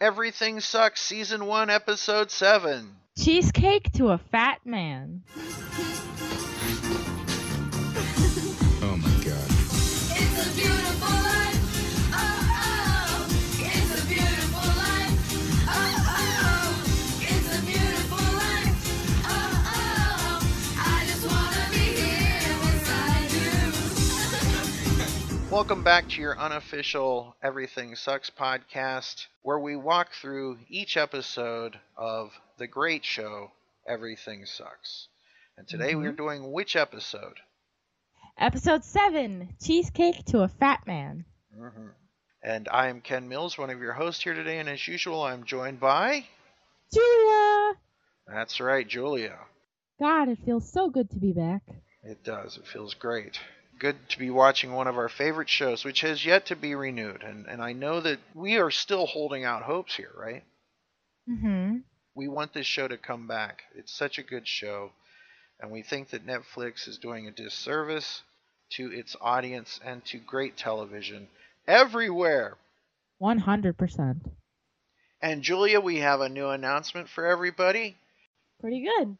Everything Sucks, Season 1, Episode 7. Cheesecake to a fat man. Welcome back to your unofficial Everything Sucks podcast, where we walk through each episode of the great show, Everything Sucks. And today we're doing which episode? Episode 7 Cheesecake to a fat man. hmm And I am Ken Mills, one of your hosts here today, and as usual, I'm joined by. Julia! That's right, Julia. God, it feels so good to be back. It does. It feels great. Good to be watching one of our favorite shows, which has yet to be renewed. And, and I know that we are still holding out hopes here, right? Mm-hmm. We want this show to come back. It's such a good show. And we think that Netflix is doing a disservice to its audience and to great television everywhere. 100%. And Julia, we have a new announcement for everybody. Pretty good.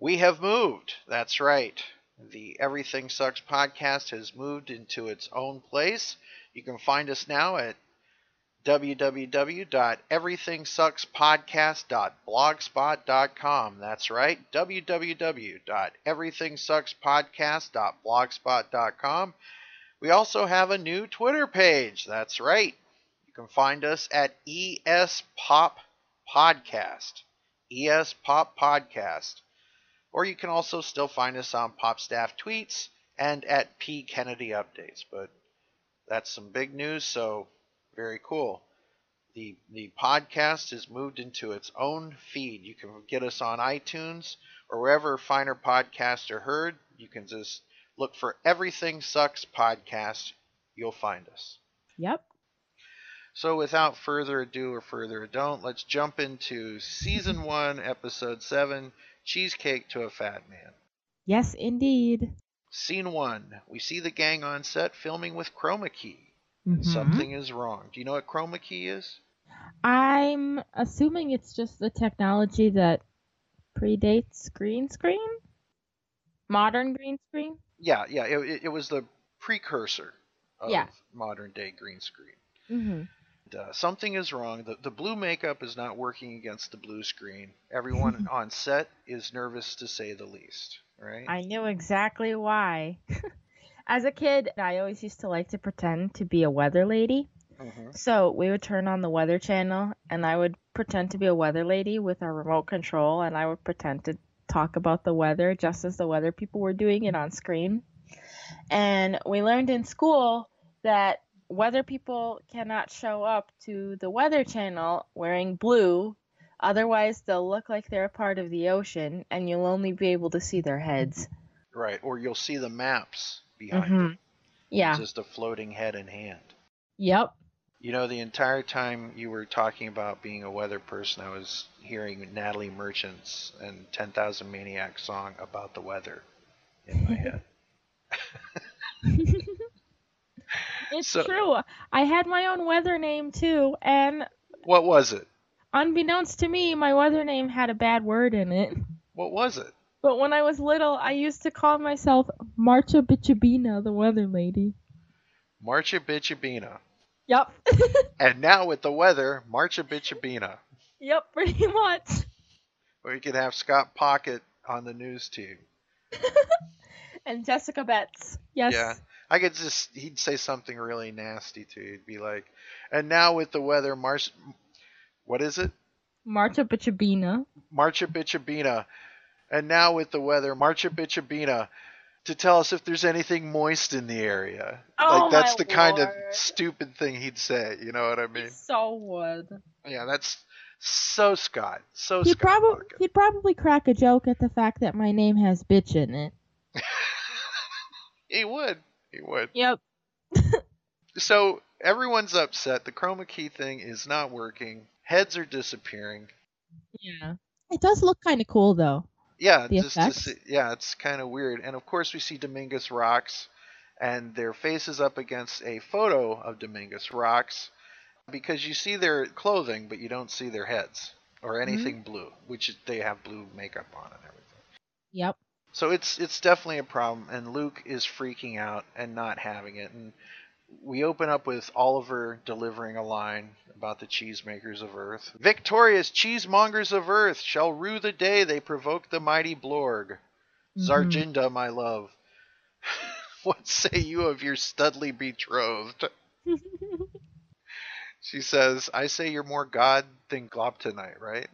We have moved. That's right. The Everything Sucks podcast has moved into its own place. You can find us now at www.everythingsuckspodcast.blogspot.com. That's right, www.everythingsuckspodcast.blogspot.com. We also have a new Twitter page. That's right. You can find us at ES Pop Podcast. Podcast. Or you can also still find us on Pop Staff Tweets and at P Kennedy Updates. But that's some big news, so very cool. The the podcast has moved into its own feed. You can get us on iTunes or wherever finer podcasts are heard. You can just look for Everything Sucks podcast. You'll find us. Yep. So without further ado or further ado, let's jump into season one, episode seven, Cheesecake to a Fat Man. Yes, indeed. Scene one. We see the gang on set filming with chroma key. Mhm. Something is wrong. Do you know what chroma key is? I'm assuming it's just the technology that predates green screen? Modern green screen? Yeah, yeah. It, it- it was the precursor of Yeah. modern day green screen. Mm-hmm. Uh, something is wrong. The, the blue makeup is not working against the blue screen. Everyone on set is nervous to say the least. Right? I knew exactly why. As a kid, I always used to like to pretend to be a weather lady. Mhm. So we would turn on the weather channel and I would pretend to be a weather lady with our remote control and I would pretend to talk about the weather just as the weather people were doing it on screen. And we learned in school that weather people cannot show up to the weather channel wearing blue. Otherwise, they'll look like they're a part of the ocean and you'll only be able to see their heads. Right. Or you'll see the maps behind hmm it. Yeah. Just a floating head and hand. Yep. You know, the entire time you were talking about being a weather person, I was hearing Natalie Merchant's and 10,000 Maniacs song about the weather in my head. It's So- true. I had my own weather name too, and What was it? unbeknownst to me, my weather name had a bad word in it. What was it? But when I was little, I used to call myself Marcha Bichabina, the weather lady. Marcha Bichabina. Yep. And now with the weather, Marcha Bichabina. yep, pretty much. Or you could have Scott Pocket on the news team. And Jessica Betts. Yes. Yeah. I could just, he'd say something really nasty too. He'd be like, and now with the weather, March, what is it? Marcha Bichabina. Marcha Bichabina. And now with the weather, Marcha Bichabina to tell us if there's anything moist in the area. Oh, like that's my the kind of lord. stupid thing he'd say, you know what I mean? So would. Yeah, that's so Scott. So He'd Scott probably Pocket. he'd probably crack a joke at the fact that my name has bitch in it. He would. He would. Yep. So everyone's upset. The chroma key thing is not working. Heads are disappearing. Yeah. It does look kind of cool though. Yeah, The just see, yeah, it's kind of weird. And of course, we see Dominguez Rocks, and their faces up against a photo of Dominguez Rocks, because you see their clothing, but you don't see their heads or mm-hmm. anything blue, which they have blue makeup on and everything. Yep. So it's it's definitely a problem, and Luke is freaking out and not having it. And we open up with Oliver delivering a line about the cheesemakers of Earth. Victorious cheesemongers of Earth shall rue the day they provoke the mighty Blorg. Mhm. Zarginda, my love. what say you of your studly betrothed? She says, I say you're more God than Globtonite, right?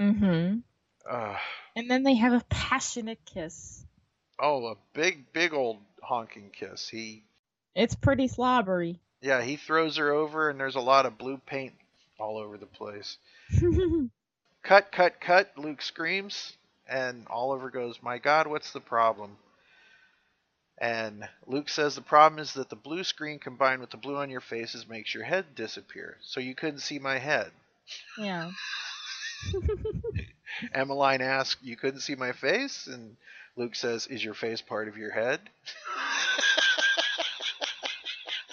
mm-hmm. Ugh. And then they have a passionate kiss. oh, a big, big old honking kiss. He It's pretty slobbery. Yeah, he throws her over, and there's a lot of blue paint all over the place. Cut, cut, cut, Luke screams, and Oliver goes, My God, what's the problem? And Luke says the problem is that the blue screen combined with the blue on your faces makes your head disappear, so you couldn't see my head. yeah. Emmeline asks, You couldn't see my face? And Luke says, Is your face part of your head?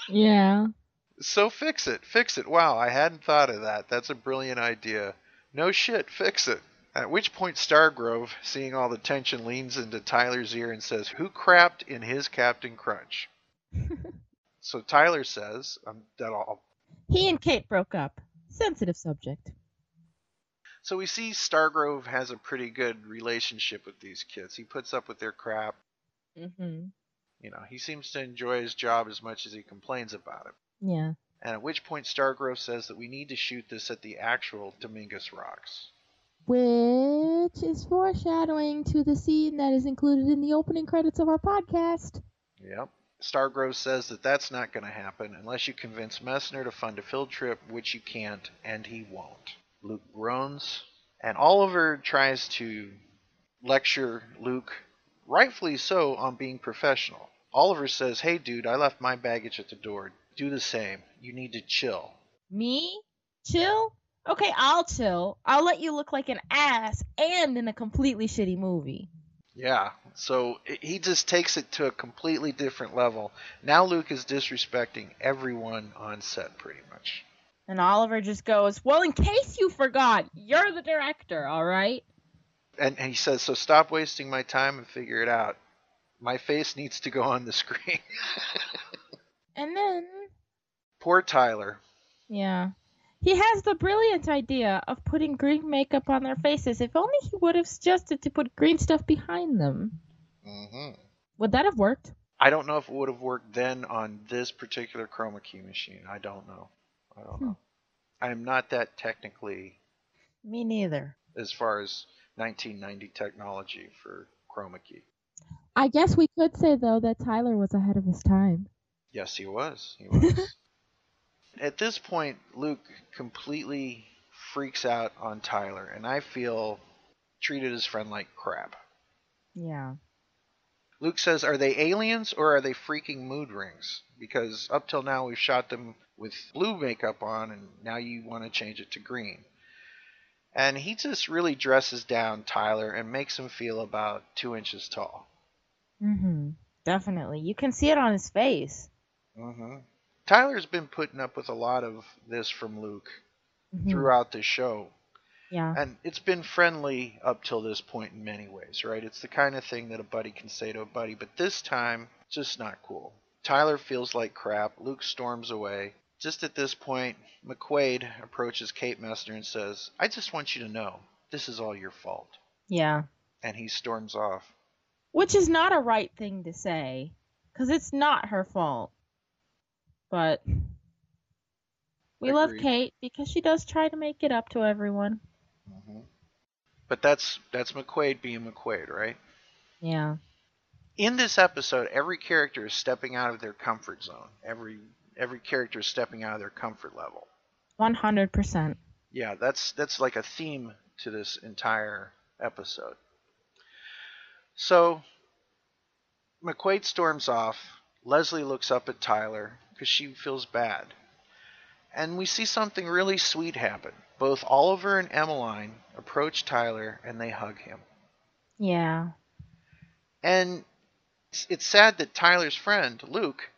Yeah. So fix it, fix it. Wow, I hadn't thought of that. That's a brilliant idea. No shit, fix it. At which point Stargrove, seeing all the tension, leans into Tyler's ear and says, Who crapped in his Captain Crunch? so Tyler says, um, that all. He and Kate broke up. Sensitive subject. So we see Stargrove has a pretty good relationship with these kids. He puts up with their crap. Mm-hmm. You know, he seems to enjoy his job as much as he complains about it. Yeah. And at which point Stargrove says that we need to shoot this at the actual Dominguez Rocks. Which is foreshadowing to the scene that is included in the opening credits of our podcast. Yep. Stargrove says that that's not going to happen unless you convince Messner to fund a field trip, which you can't, and he won't. Luke groans, and Oliver tries to lecture Luke, rightfully so, on being professional. Oliver says, Hey, dude, I left my baggage at the door. Do the same. You need to chill. Me? Chill? Okay, I'll chill. I'll let you look like an ass and in a completely shitty movie. Yeah, so he just takes it to a completely different level. Now Luke is disrespecting everyone on set, pretty much. And Oliver just goes, Well, in case you forgot, you're the director, alright? And, and he says, So stop wasting my time and figure it out. My face needs to go on the screen. And then, Poor Tyler. yeah. He has the brilliant idea of putting green makeup on their faces. If only he would have suggested to put green stuff behind them. hmm Would that have worked? I don't know if it would have worked then on this particular chroma key machine. I don't know. I don't Hmm. know. I'm not that technically Me neither. as far as 1990 technology for chroma key. I guess we could say, though, that Tyler was ahead of his time. Yes, he was. He was. At this point, Luke completely freaks out on Tyler, and I feel treated his friend like crap. Yeah. Luke says, Are they aliens or are they freaking mood rings? Because up till now we've shot them with blue makeup on, and now you want to change it to green. And he just really dresses down Tyler and makes him feel about two inches tall. Mm-hmm. Definitely. You can see it on his face. Mm-hmm. Tyler's been putting up with a lot of this from Luke Mhm. throughout the show. Yeah. And it's been friendly up till this point in many ways, right? It's the kind of thing that a buddy can say to a buddy, but this time, just not cool. Tyler feels like crap. Luke storms away. Just at this point, McQuaid approaches Kate Messner and says, I just want you to know, this is all your fault. Yeah. And he storms off. Which is not a right thing to say, because it's not her fault. But we love Kate because she does try to make it up to everyone. Mm-hmm. But that's that's McQuaid being McQuaid, right? Yeah. in this episode, every character is stepping out of their comfort zone. Every every character is stepping out of their comfort level. 100%. Yeah, that's that's like a theme to this entire episode. So McQuaid storms off. Leslie looks up at Tyler because she feels bad. And we see something really sweet happen. Both Oliver and Emmeline approach Tyler and they hug him. Yeah. And it's- it's sad that Tyler's friend, Luke,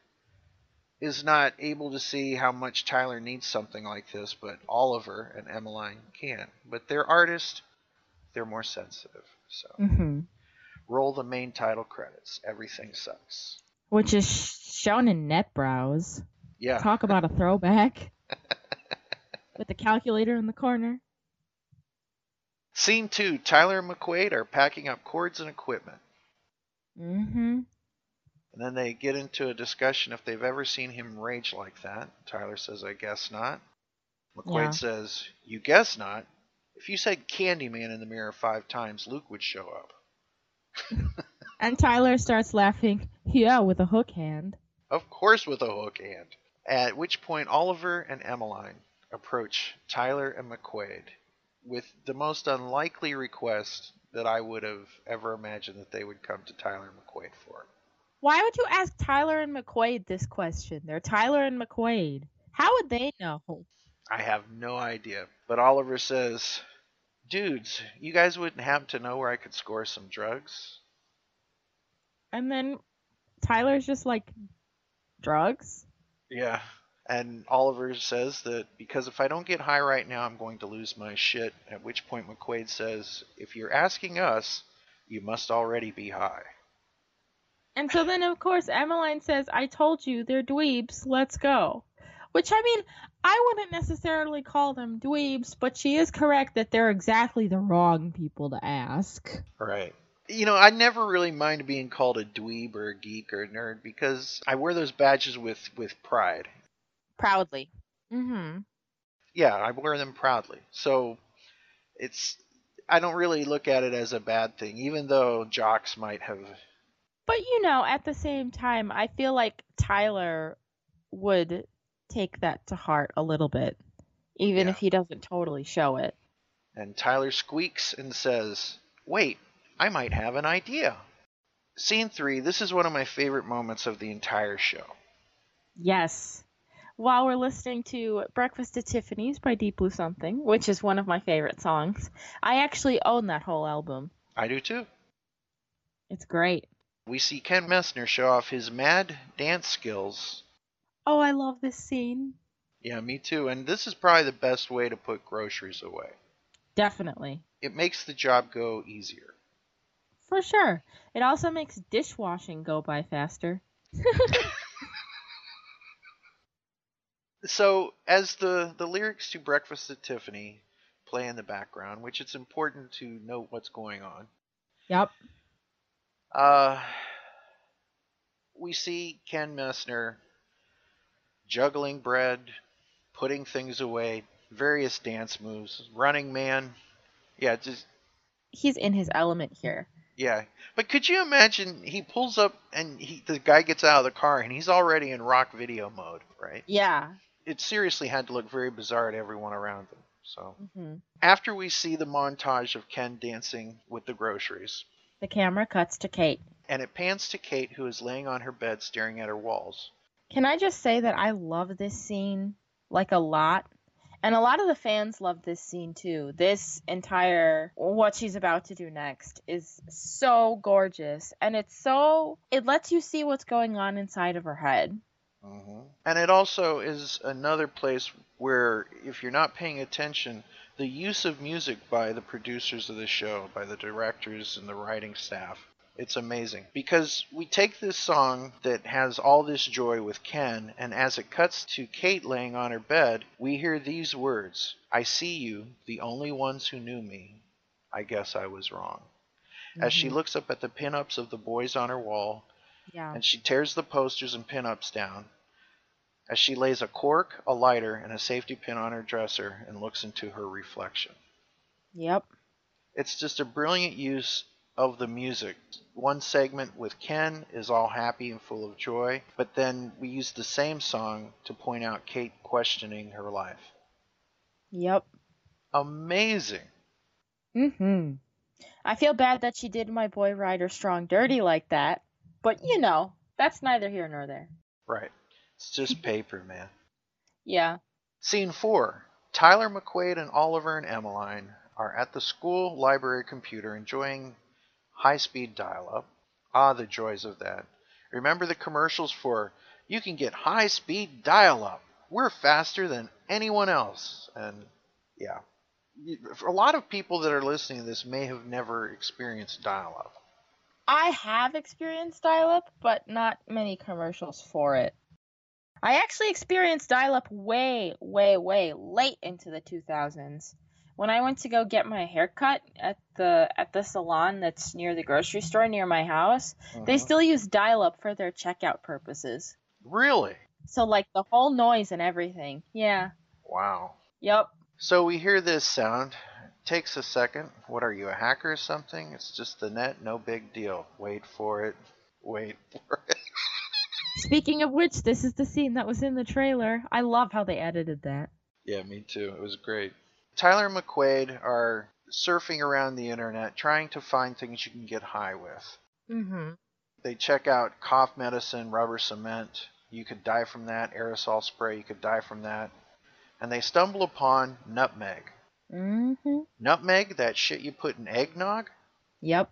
is not able to see how much Tyler needs something like this, but Oliver and Emmeline can. But they're artists, they're more sensitive. So hmm roll the main title credits. Everything sucks. Which is shown in NetBrowse. Yeah. Talk about a throwback. With the calculator in the corner. Scene two Tyler and McQuaid are packing up cords and equipment. Mm-hmm. And then they get into a discussion if they've ever seen him rage like that. Tyler says, I guess not. McQuaid Yeah. says, You guess not. If you said Candyman in the mirror five times, Luke would show up. And Tyler starts laughing. Yeah, with a hook hand. Of course, with a hook hand. At which point, Oliver and Emmeline approach Tyler and McQuaid with the most unlikely request that I would have ever imagined that they would come to Tyler and McQuaid for. Why would you ask Tyler and McQuaid this question? They're Tyler and McQuaid. How would they know? I have no idea. But Oliver says, Dudes, you guys wouldn't happen to know where I could score some drugs? And then Tyler's just like, drugs? Yeah. And Oliver says that because if I don't get high right now, I'm going to lose my shit. At which point McQuaid says, If you're asking us, you must already be high. And so then, of course, Emmeline says, I told you, they're dweebs, let's go. Which, I mean, I wouldn't necessarily call them dweebs, but she is correct that they're exactly the wrong people to ask. Right. You know, I never really mind being called a dweeb or a geek or a nerd because I wear those badges with, with pride. Proudly. Mm-hmm. Yeah, I wear them proudly. So it's I don't really look at it as a bad thing, even though jocks might have But, you know, at the same time, I feel like Tyler would take that to heart a little bit, even Yeah. if he doesn't totally show it. and Tyler squeaks and says, Wait, I might have an idea. Scene three, this is one of my favorite moments of the entire show. Yes. While we're listening to Breakfast at Tiffany's by Deep Blue Something, which is one of my favorite songs, I actually own that whole album. I do too. It's great. We see Ken Messner show off his mad dance skills. Oh, I love this scene. Yeah, me too. And this is probably the best way to put groceries away. Definitely. It makes the job go easier. For sure. It also makes dishwashing go by faster. So, as the, the lyrics to Breakfast at Tiffany play in the background, which it's important to note what's going on, Yep. Uh, we see Ken Messner juggling bread, putting things away, various dance moves, running man. Yeah, just He's in his element here. yeah. But could you imagine he pulls up and he the guy gets out of the car and he's already in rock video mode, right? Yeah. It seriously had to look very bizarre to everyone around them. So hmm after we see the montage of Ken dancing with the groceries, The camera cuts to Kate. and it pans to Kate who is laying on her bed staring at her walls. Can I just say that I love this scene like a lot? And a lot of the fans love this scene too. This entire what she's about to do next is so gorgeous and it's so it lets you see what's going on inside of her head. hmm And it also is another place where, if you're not paying attention, the use of music by the producers of the show, by the directors and the writing staff, it's amazing. Because we take this song that has all this joy with Ken, and as it cuts to Kate laying on her bed, we hear these words I see you, the only ones who knew me. I guess I was wrong. As she Mhm. looks up at the pinups of the boys on her wall, Yeah. and she tears the posters and pinups down as she lays a cork, a lighter, and a safety pin on her dresser and looks into her reflection. Yep. It's just a brilliant use of the music. One segment with Ken is all happy and full of joy, but then we use the same song to point out Kate questioning her life. Yep. Amazing. Mm Mhm. I feel bad that she did my boy Rider Strong dirty like that, but you know, that's neither here nor there. Right. It's just paper, man. Yeah. Scene 4. Tyler McQuaid and Oliver and Emmeline are at the school library computer enjoying high speed dial up. Ah, the joys of that. Remember the commercials for you can get high speed dial up. We're faster than anyone else. And yeah, for a lot of people that are listening to this may have never experienced dial up. I have experienced dial up, but not many commercials for it. I actually experienced dial up way, way, way late into the 2000s. When I went to go get my hair cut at the at the salon that's near the grocery store near my house, they Mhm. still use dial up for their checkout purposes. Really? So like the whole noise and everything. Yeah. Wow. Yep. So we hear this sound. It takes a second. What are you, a hacker or something? It's just the net, no big deal. Wait for it. Wait for it. Speaking of which, this is the scene that was in the trailer. I love how they edited that. Yeah, me too. It was great. Tyler and McQuaid are surfing around the internet trying to find things you can get high with. Mm-hmm. They check out cough medicine, rubber cement. You could die from that. Aerosol spray, you could die from that. And they stumble upon nutmeg. Mm-hmm. Nutmeg, that shit you put in eggnog? Yep.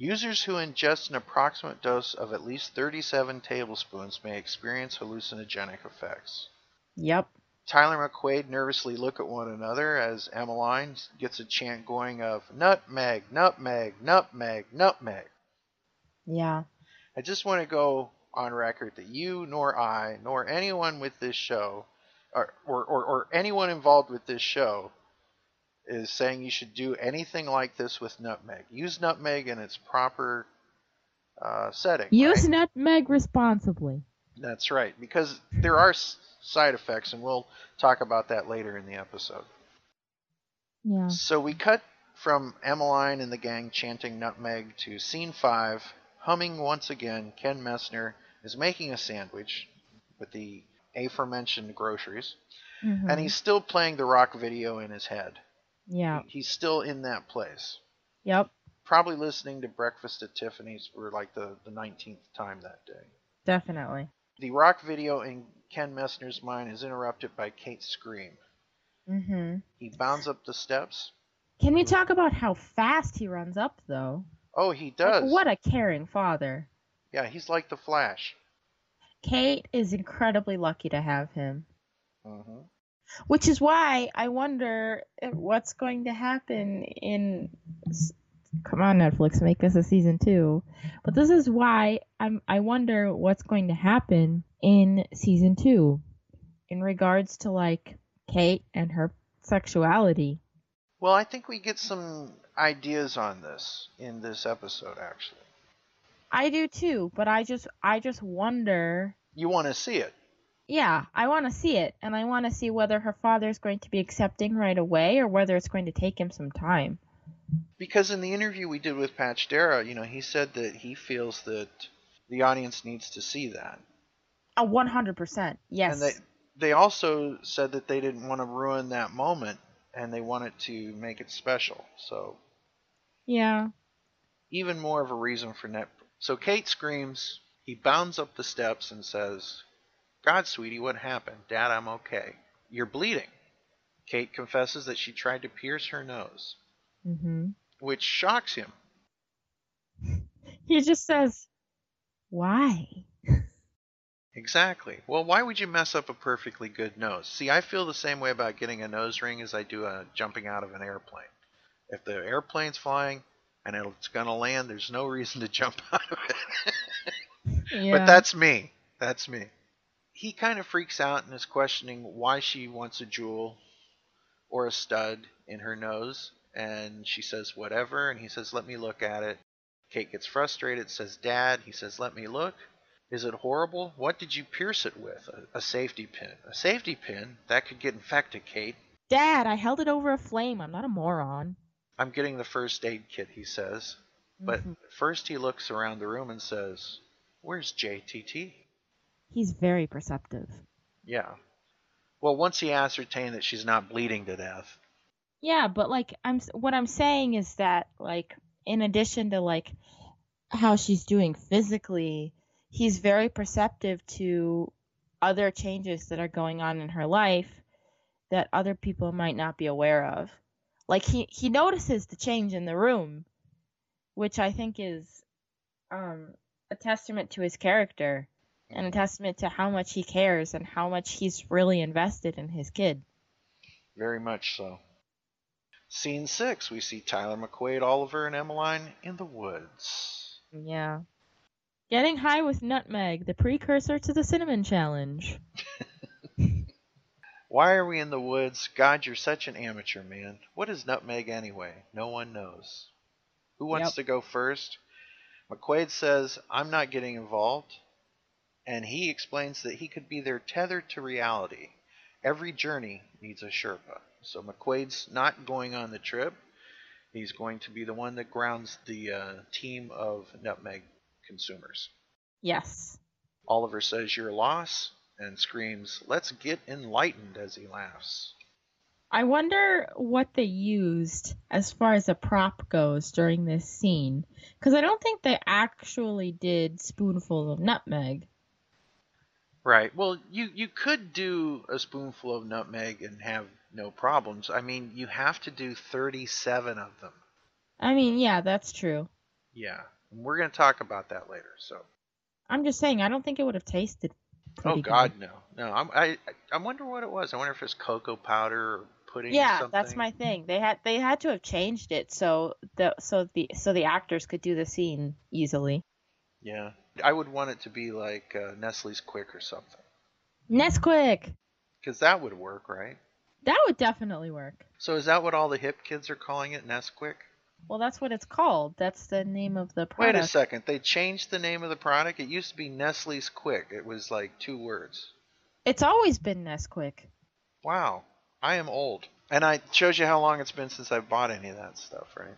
Users who ingest an approximate dose of at least 37 tablespoons may experience hallucinogenic effects. Yep. Tyler McQuaid nervously look at one another as Emmeline gets a chant going of nutmeg, nutmeg, nutmeg, nutmeg. Yeah. I just want to go on record that you nor I nor anyone with this show or, or, or, or anyone involved with this show is saying you should do anything like this with nutmeg. Use nutmeg in its proper uh, setting. Use right? nutmeg responsibly. That's right, because there are s- side effects, and we'll talk about that later in the episode. Yeah. So we cut from Emmeline and the gang chanting nutmeg to scene five, humming once again. Ken Messner is making a sandwich with the aforementioned groceries, Mhm. and he's still playing the rock video in his head. Yeah. He's still in that place. Yep. Probably listening to Breakfast at Tiffany's for like the, the 19th time that day. Definitely. The rock video in Ken Messner's mind is interrupted by Kate's scream. Mm-hmm. He bounds up the steps. Can you talk about how fast he runs up, though? Oh, he Like, does. what a caring father. Yeah, he's like the Flash. Kate is incredibly lucky to have him. Mm hmm Which is why I wonder what's going to happen in. Come on, Netflix, make this a season two. But this is why I'm. I wonder what's going to happen in season two, in regards to like Kate and her sexuality. Well, I think we get some ideas on this in this episode. Actually, I do too, but I just I just wonder. you want to see it. Yeah, I want to see it, and I want to see whether her father's going to be accepting right away or whether it's going to take him some time. Because in the interview we did with Patch Darragh, you know, he said that he feels that the audience needs to see that. A one hundred percent. Yes. And they they also said that they didn't want to ruin that moment and they wanted to make it special. So yeah. even more of a reason for net. So Kate screams. He bounds up the steps and says, "God, sweetie, what happened? Dad, I'm okay. You're bleeding." Kate confesses that she tried to pierce her nose, Mhm. which shocks him. He just says, "Why?" Exactly. Well, why would you mess up a perfectly good nose? See, I feel the same way about getting a nose ring as I do uh, jumping out of an airplane. If the airplane's flying and it's going to land, there's no reason to jump out of it. Yeah. But that's me. That's me. He kind of freaks out and is questioning why she wants a jewel or a stud in her nose. And she says, whatever. And he says, let me look at it. Kate gets frustrated, says, Dad. He says, let me look. Is it horrible? What did you pierce it with? A, a safety pin. A safety pin? That could get infected, Kate. Dad, I held it over a flame. I'm not a moron. I'm getting the first aid kit, he says. But Mhm. first he looks around the room and says, Where's JTT? He's very perceptive. Yeah. Well, once he ascertained that she's not bleeding to death. Yeah, but like I'm what I'm saying is that like in addition to like how she's doing physically, he's very perceptive to other changes that are going on in her life that other people might not be aware of. Like he he notices the change in the room, which I think is um a testament to his character. And a testament to how much he cares and how much he's really invested in his kid. Very much so. Scene six, we see Tyler McQuaid, Oliver, and Emmeline in the woods. Yeah. Getting high with nutmeg, the precursor to the cinnamon challenge. Why are we in the woods? God, you're such an amateur, man. What is nutmeg anyway? No one knows. Who wants Yep. to go first? McQuaid says, I'm not getting involved. And he explains that he could be their tether to reality. Every journey needs a Sherpa. So McQuaid's not going on the trip. He's going to be the one that grounds the uh, team of nutmeg consumers. Yes. Oliver says, Your loss, and screams, Let's get enlightened as he laughs. I wonder what they used as far as a prop goes during this scene. Because I don't think they actually did spoonfuls of nutmeg. Right. Well, you, you could do a spoonful of nutmeg and have no problems. I mean, you have to do 37 of them. I mean, yeah, that's true. Yeah. And we're going to talk about that later. So. I'm just saying, I don't think it would have tasted. Oh God, good. no, no. I'm, I I wonder what it was. I wonder if it's cocoa powder or pudding. or Yeah, that's my thing. They had they had to have changed it so the so the so the actors could do the scene easily. Yeah, I would want it to be like uh, Nestle's Quick or something, Nesquik. because that would work, right? That would definitely work. So is that what all the hip kids are calling it, Nesquik? Well, that's what it's called. That's the name of the product. Wait a second. They changed the name of the product. It used to be Nestle's Quick. It was like two words. It's always been Nesquik. Wow, I am old, and I shows you how long it's been since I bought any of that stuff, right?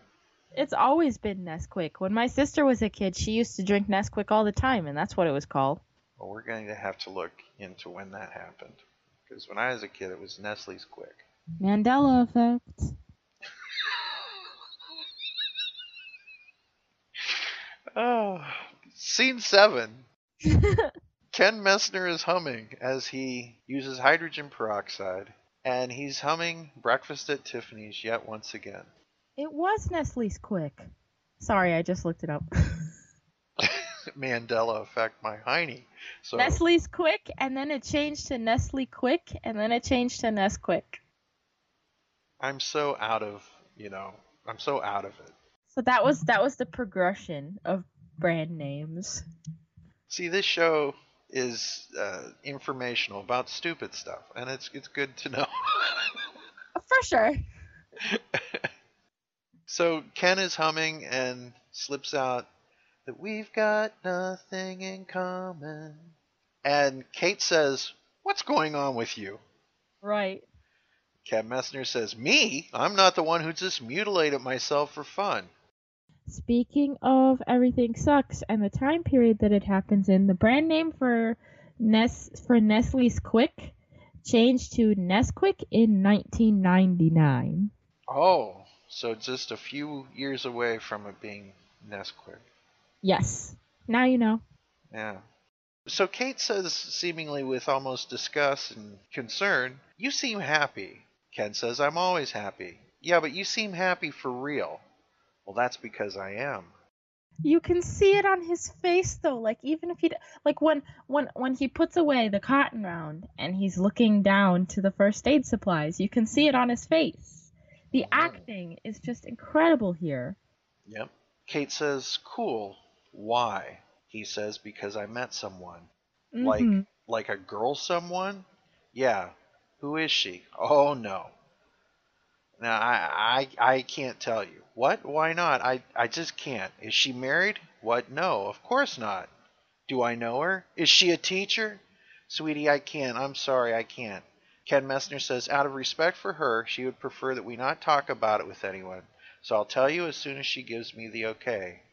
It's always been Nesquik. When my sister was a kid, she used to drink Nesquik all the time, and that's what it was called. Well, we're going to have to look into when that happened, because when I was a kid, it was Nestle's Quick. Mandela effect. Oh, scene seven. Ken Messner is humming as he uses hydrogen peroxide, and he's humming Breakfast at Tiffany's yet once again. It was Nestle's Quick. Sorry, I just looked it up. Mandela effect, my hiney. So Nestle's Quick, and then it changed to Nestle Quick, and then it changed to Nesquik. I'm so out of, you know, I'm so out of it. So that was that was the progression of brand names. See, this show is uh, informational about stupid stuff, and it's it's good to know. For sure. so Ken is humming and slips out that we've got nothing in common. And Kate says, What's going on with you? Right. Ken Messner says, Me? I'm not the one who just mutilated myself for fun. Speaking of everything sucks and the time period that it happens in, the brand name for Nes for Nestle's Quick changed to Nesquik in 1999. Oh, so just a few years away from it being Nesquik. Yes. Now you know. Yeah. So Kate says, seemingly with almost disgust and concern, You seem happy. Ken says, I'm always happy. Yeah, but you seem happy for real. Well, that's because I am. You can see it on his face though, like even if he like when when when he puts away the cotton round and he's looking down to the first aid supplies, you can see it on his face. The acting is just incredible here. Yep. Kate says, Cool. Why? He says, Because I met someone. Like Mhm. like a girl someone? Yeah. Who is she? Oh no. Now I I I can't tell you. What? Why not? I I just can't. Is she married? What? No, of course not. Do I know her? Is she a teacher? Sweetie, I can't. I'm sorry, I can't. Ken Messner says, out of respect for her, she would prefer that we not talk about it with anyone. So I'll tell you as soon as she gives me the okay.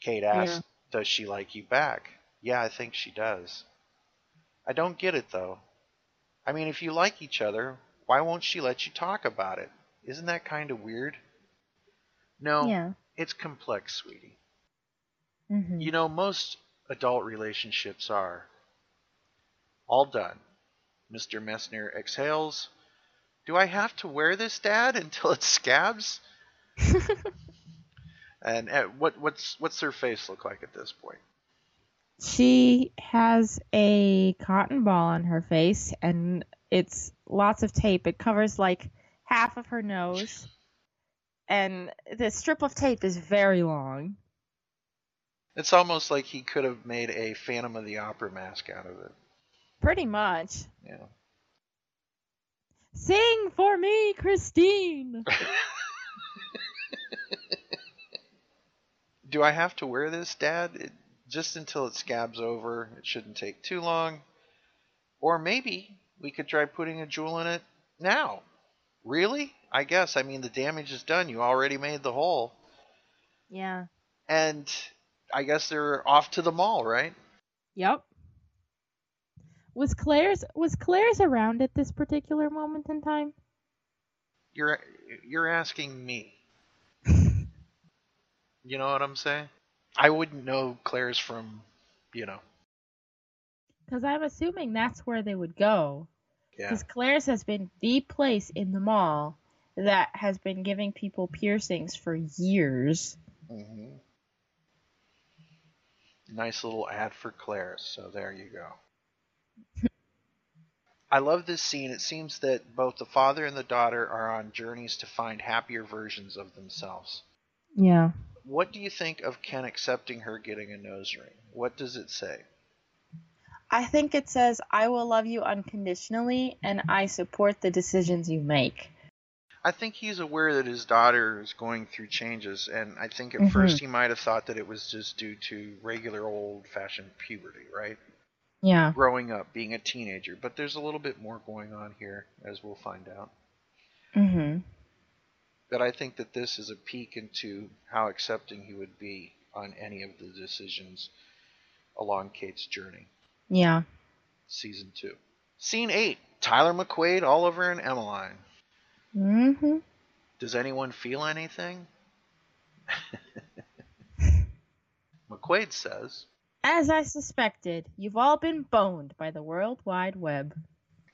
Kate asks, Does she like you back? Yeah, I think she does. I don't get it though. I mean, if you like each other, why won't she let you talk about it? Isn't that kind of weird? No, Yeah. it's complex, sweetie. hmm You know, most adult relationships are. All done. Mr. Messner exhales. Do I have to wear this, Dad, until it scabs? and uh, what what's what's her face look like at this point? She has a cotton ball on her face and it's lots of tape. It covers like half of her nose. And the strip of tape is very long. It's almost like he could have made a Phantom of the Opera mask out of it. Pretty much. Yeah. Sing for me, Christine. Do I have to wear this, Dad? It, just until it scabs over. It shouldn't take too long. Or maybe we could try putting a jewel in it now. Really? I guess. I mean, the damage is done. You already made the hole. yeah. And I guess they're off to the mall, right? Yep. Was Claire's was Claire's around at this particular moment in time? You're you're asking me. you know what I'm saying? I wouldn't know Claire's from, you know. Because I'm assuming that's where they would go. Yeah. Because Claire's has been the place in the mall that has been giving people piercings for years. hmm Nice little ad for Claire's, so there you go. I love this scene. It seems that both the father and the daughter are on journeys to find happier versions of themselves. Yeah. What do you think of Ken accepting her getting a nose ring? What does it say? I think it says, I will love you unconditionally and I support the decisions you make. I think he's aware that his daughter is going through changes, and I think at Mhm. first he might have thought that it was just due to regular old fashioned puberty, right? Yeah. Growing up, being a teenager. But there's a little bit more going on here, as we'll find out. Mm-hmm. But I think that this is a peek into how accepting he would be on any of the decisions along Kate's journey. Yeah. Season 2. Scene 8 Tyler McQuaid, Oliver, and Emmeline. Mm-hmm. Does anyone feel anything? McQuaid says, As I suspected, you've all been boned by the World Wide Web.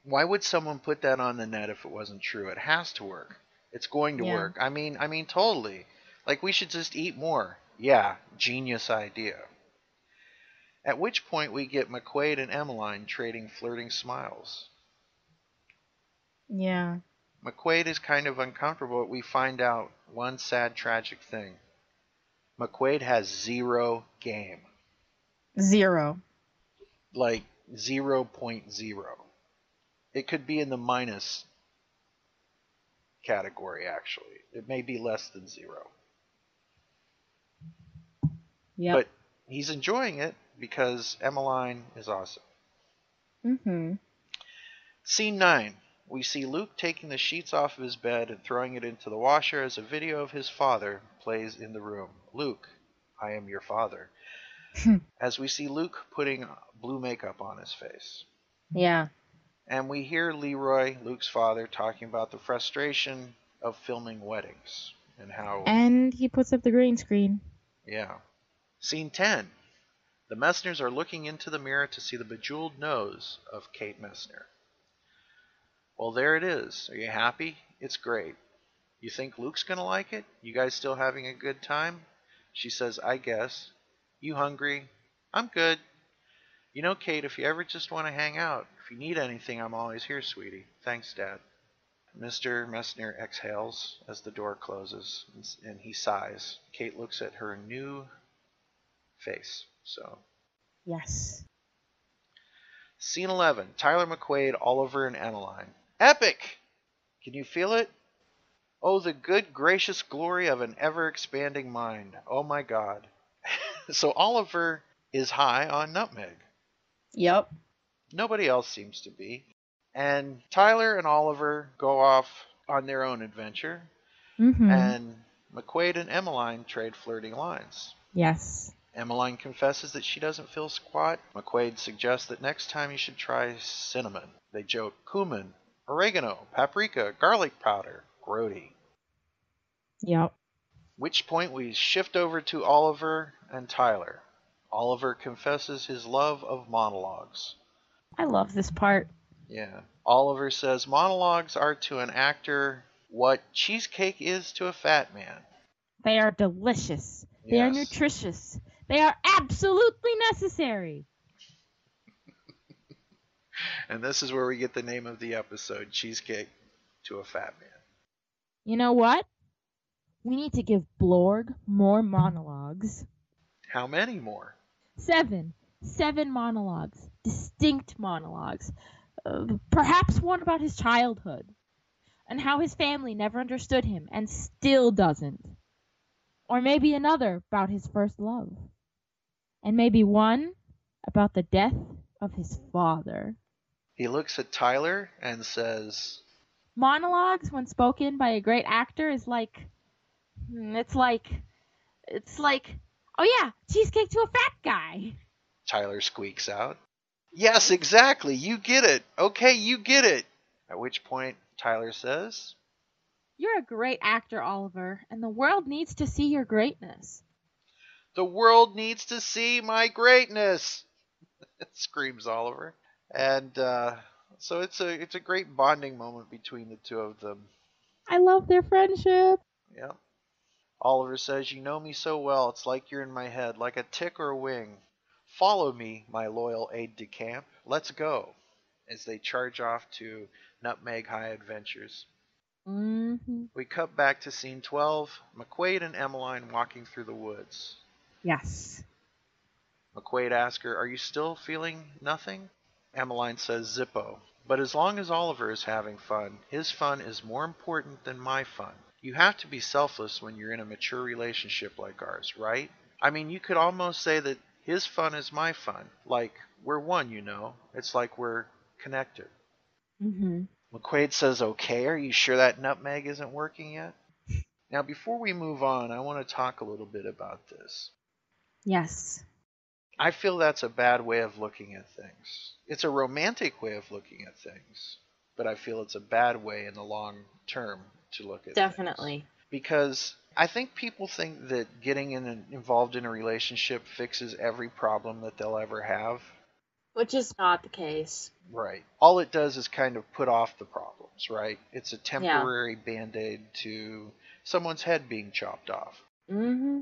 Why would someone put that on the net if it wasn't true? It has to work. It's going to Yeah. work. I mean, I mean totally. Like we should just eat more. Yeah, genius idea. At which point we get McQuaid and Emmeline trading flirting smiles. Yeah. McQuaid is kind of uncomfortable, but we find out one sad tragic thing. McQuaid has zero game. Zero. Like 0.0. It could be in the minus category, actually. It may be less than zero. Yep. But he's enjoying it because Emmeline is awesome. mm-hmm. Scene 9. We see Luke taking the sheets off of his bed and throwing it into the washer as a video of his father plays in the room. Luke, I am your father. Hmm. as we see Luke putting blue makeup on his face. Yeah. And we hear Leroy, Luke's father, talking about the frustration of filming weddings and how. And he puts up the green screen. Yeah. Scene 10. The Messners are looking into the mirror to see the bejeweled nose of Kate Messner. Well, there it is. Are you happy? It's great. You think Luke's going to like it? You guys still having a good time? She says, I guess. You hungry? I'm good. You know, Kate, if you ever just want to hang out, if you need anything, I'm always here, sweetie. Thanks, Dad. Mr. Messner exhales as the door closes, and- he sighs. Kate looks at her new face. So, Yes. scene 11 Tyler McQuaid, Oliver, and Emmeline. Epic! Can you feel it? Oh, the good, gracious glory of an ever expanding mind. Oh my god. So, Oliver is high on nutmeg. Yep. Nobody else seems to be. And Tyler and Oliver go off on their own adventure, Mm-hmm. and McQuaid and Emmeline trade flirting lines. yes. Emmeline confesses that she doesn't feel squat. McQuaid suggests that next time you should try cinnamon. They joke cumin, oregano, paprika, garlic powder, grody. Yep. Which point we shift over to Oliver and Tyler. Oliver confesses his love of monologues. I love this part. Yeah. Oliver says monologues are to an actor what cheesecake is to a fat man. They are delicious. They are nutritious. They are absolutely necessary. And this is where we get the name of the episode Cheesecake to a Fat Man. You know what? We need to give Blorg more monologues. How many more? Seven. Seven monologues. Distinct monologues. Uh, perhaps one about his childhood. And how his family never understood him and still doesn't. Or maybe another about his first love. And maybe one about the death of his father. He looks at Tyler and says, Monologues, when spoken by a great actor, is like. Hmm, It's like. It's like. Oh yeah, cheesecake to a fat guy. Tyler squeaks out. Yes, exactly. You get it. Okay, you get it. At which point, Tyler says, You're a great actor, Oliver, and the world needs to see your greatness. The world needs to see my greatness. screams Oliver. And uh, so it's a it's a great bonding moment between the two of them. I love their friendship. Yeah. Oliver says, You know me so well, it's like you're in my head, like a tick or a wing. Follow me, my loyal aide de camp. Let's go. As they charge off to Nutmeg High Adventures. Mm-hmm. We cut back to scene 12 McQuaid and Emmeline walking through the woods. Yes. McQuaid asks her, Are you still feeling nothing? Emmeline says, Zippo. But as long as Oliver is having fun, his fun is more important than my fun. You have to be selfless when you're in a mature relationship like ours, right? I mean, you could almost say that his fun is my fun. Like, we're one, you know. It's like we're connected. Mm-hmm. McQuaid says, Okay, are you sure that nutmeg isn't working yet? Now, before we move on, I want to talk a little bit about this. Yes. I feel that's a bad way of looking at things. It's a romantic way of looking at things, but I feel it's a bad way in the long term to look at. Definitely. Because I think people think that getting in an, involved in a relationship fixes every problem that they'll ever have. Which is not the case. Right. All it does is kind of put off the problems, right? It's a temporary band aid to someone's head being chopped off. Mm-hmm.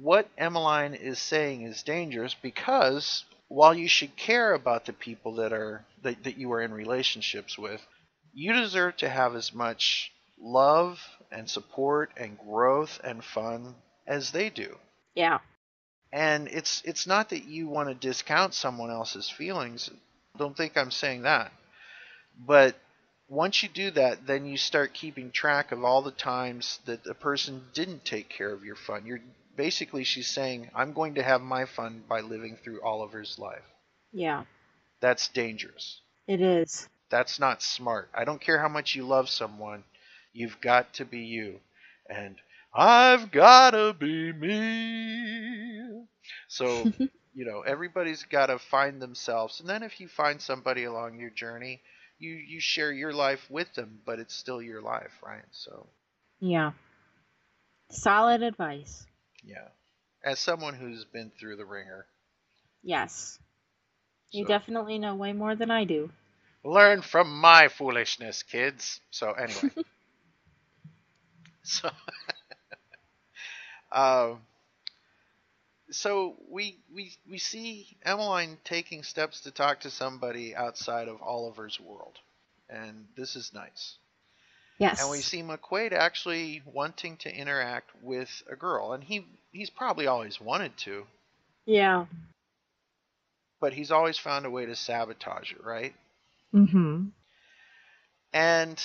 what Emmeline is saying is dangerous because while you should care about the people that are that, that you are in relationships with, you deserve to have as much love and support and growth and fun as they do. Yeah. And it's it's not that you want to discount someone else's feelings. Don't think I'm saying that. But once you do that, then you start keeping track of all the times that a person didn't take care of your fun. You're basically she's saying, I'm going to have my fun by living through Oliver's life. Yeah. That's dangerous. It is. That's not smart. I don't care how much you love someone, you've got to be you. And I've gotta be me. So, you know, everybody's gotta find themselves. And then if you find somebody along your journey, you, you share your life with them, but it's still your life, right? So, Yeah. Solid advice. yeah. As someone who's been through the ringer, Yes. You so- definitely know way more than I do. learn from my foolishness, kids. So anyway, so um, so we we we see Emmeline taking steps to talk to somebody outside of Oliver's world, and this is nice. Yes. And we see McQuaid actually wanting to interact with a girl, and he he's probably always wanted to, Yeah. but he's always found a way to sabotage it, right? Mm-hmm. And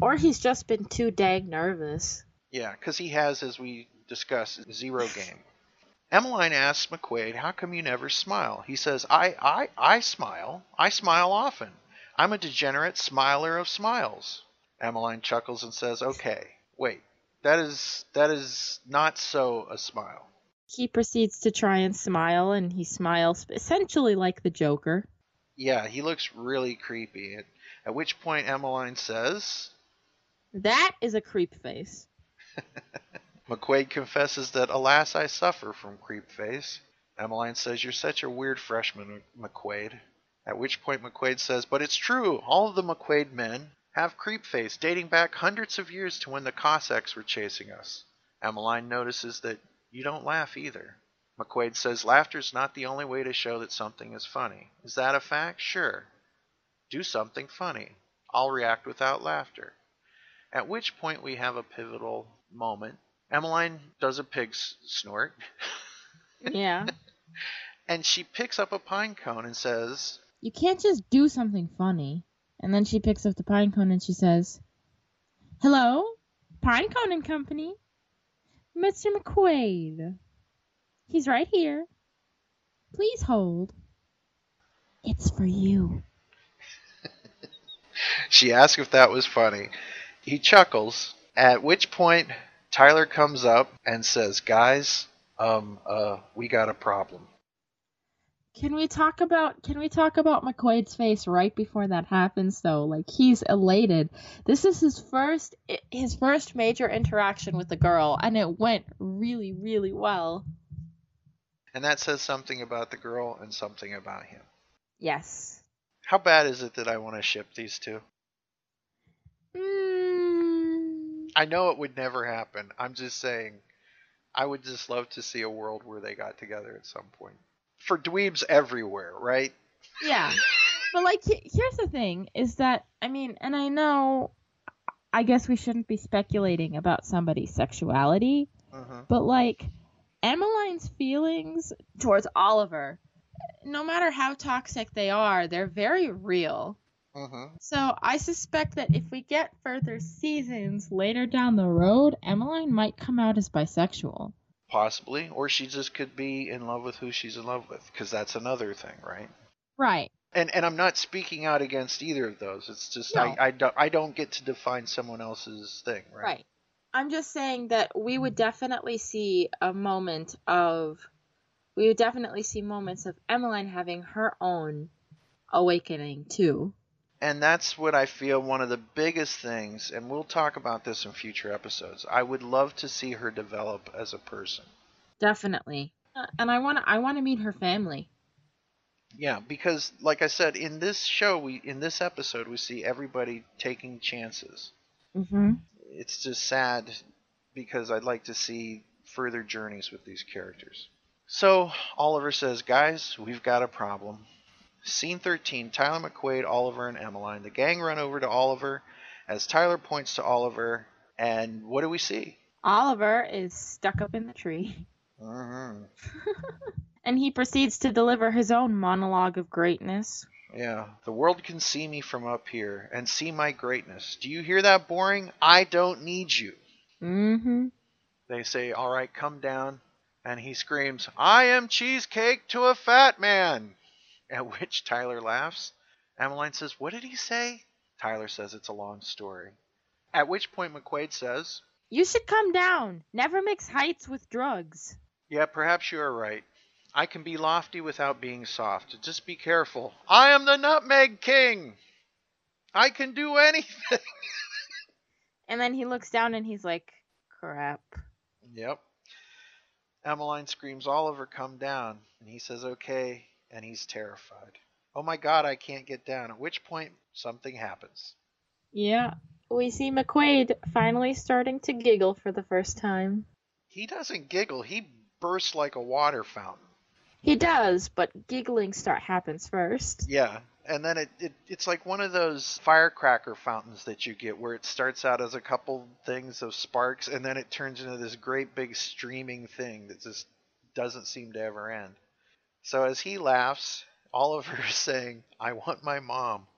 Or he's just been too dang nervous. Yeah, because he has, as we discussed, zero game. Emmeline asks McQuaid, "How come you never smile?" He says, "I, I, I smile. I smile often. I'm a degenerate smiler of smiles." Emmeline chuckles and says, "Okay, wait. That is that is not so a smile." He proceeds to try and smile, and he smiles essentially like the Joker. Yeah, he looks really creepy. At, at which point Emmeline says, That is a creep face. McQuaid confesses that, alas, I suffer from creep face. Emmeline says, You're such a weird freshman, McQuaid. At which point McQuaid says, But it's true. All of the McQuaid men have creep face, dating back hundreds of years to when the Cossacks were chasing us. Emmeline notices that you don't laugh either. McQuaid says laughter's not the only way to show that something is funny. Is that a fact? Sure. Do something funny. I'll react without laughter. At which point we have a pivotal moment. Emmeline does a pig snort, Yeah. and she picks up a pine cone and says, You can't just do something funny. And then she picks up the pine cone and she says, Hello? Pine Cone and Company? Mr. McQuaid. He's right here. Please hold. It's for you. She asked if that was funny. He chuckles, at which point Tyler comes up and says, Guys, um, uh, we got a problem. Can we talk about can we talk about McQuaid's face right before that happens though? Like he's elated. This is his first his first major interaction with the girl and it went really really well. And that says something about the girl and something about him. Yes. How bad is it that I want to ship these two? Mm, I know it would never happen. I'm just saying, I would just love to see a world where they got together at some point. For dweebs everywhere, right? yeah. But like here's the thing is that I mean and I know I guess we shouldn't be speculating about somebody's sexuality, hmm But like Emmeline's feelings towards Oliver, no matter how toxic they are, they're very real. Hmm So I suspect that if we get further seasons later down the road, Emmeline might come out as bisexual. Possibly, or she just could be in love with who she's in love with, because that's another thing, right? Right. And and I'm not speaking out against either of those. It's just No. I I don't I don't get to define someone else's thing, right? Right. I'm just saying that we would definitely see a moment of we would definitely see moments of Emmeline having her own awakening too. And that's what I feel one of the biggest things, and we'll talk about this in future episodes. I would love to see her develop as a person. Definitely. Uh, And I want to I want to meet her family. Yeah, because like I said, in this show, we in this episode, we see everybody taking chances. Mhm. It's just sad because I'd like to see further journeys with these characters. So Oliver says, "Guys, we've got a problem." Scene 13: Tyler McQuaid, Oliver, and Emmeline. The gang run over to Oliver as Tyler points to Oliver, and what do we see? Oliver is stuck up in the tree. Mm-hmm. And he proceeds to deliver his own monologue of greatness. Yeah, the world can see me from up here and see my greatness. Do you hear that, boring? I don't need you. Mm-hmm. They say, All right, come down. And he screams, I am cheesecake to a fat man. At which Tyler laughs. Emmeline says, What did he say? Tyler says it's a long story. At which point McQuaid says, You should come down. Never mix heights with drugs. Yeah, perhaps you are right. I can be lofty without being soft. Just be careful. I am the Nutmeg King. I can do anything. And then he looks down and he's like, crap. Yep. Emmeline screams, Oliver, come down. And he says, okay. And he's terrified. Oh my god, I can't get down. At which point, something happens. Yeah. We see McQuaid finally starting to giggle for the first time. He doesn't giggle, he bursts like a water fountain. He does, but giggling start happens first. Yeah. And then it, it it's like one of those firecracker fountains that you get where it starts out as a couple things of sparks and then it turns into this great big streaming thing that just doesn't seem to ever end. So as he laughs, Oliver is saying, I want my mom.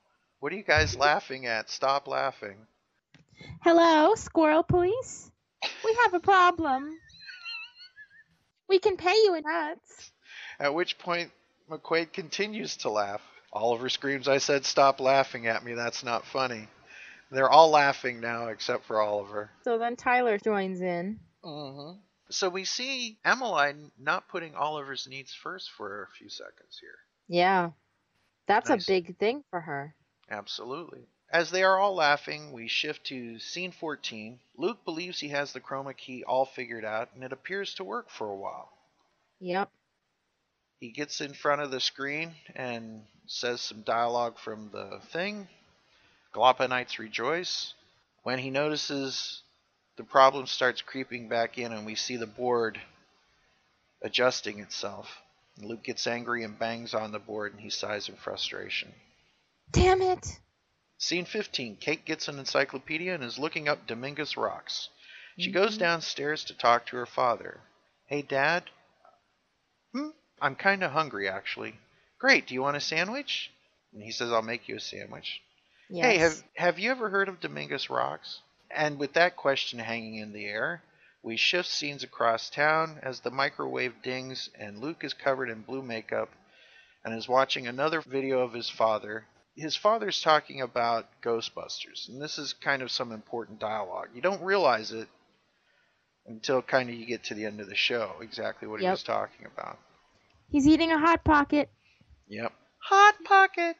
What are you guys laughing at? Stop laughing. Hello, squirrel police. We have a problem. We can pay you in nuts. At which point, McQuaid continues to laugh. Oliver screams, I said, stop laughing at me. That's not funny. They're all laughing now except for Oliver. So then Tyler joins in. Mm-hmm. So we see Emmeline not putting Oliver's needs first for a few seconds here. Yeah. That's Nice. a big thing for her. Absolutely. As they are all laughing, we shift to scene 14. Luke believes he has the chroma key all figured out, and it appears to work for a while. Yep. He gets in front of the screen and says some dialogue from the thing. Galapanites rejoice. When he notices the problem starts creeping back in, and we see the board adjusting itself. Luke gets angry and bangs on the board, and he sighs in frustration. Damn it! Scene 15 Kate gets an encyclopedia and is looking up Dominguez rocks. She goes downstairs to talk to her father. Hey, Dad? Hmm? I'm kind of hungry, actually. Great, do you want a sandwich? And he says, I'll make you a sandwich. Yes. Hey, have, have you ever heard of Dominguez rocks? And with that question hanging in the air, we shift scenes across town as the microwave dings and Luke is covered in blue makeup and is watching another video of his father. His father's talking about Ghostbusters, and this is kind of some important dialogue. You don't realize it until kind of you get to the end of the show, exactly what he was talking about. He's eating a hot pocket. Yep. Hot Pocket!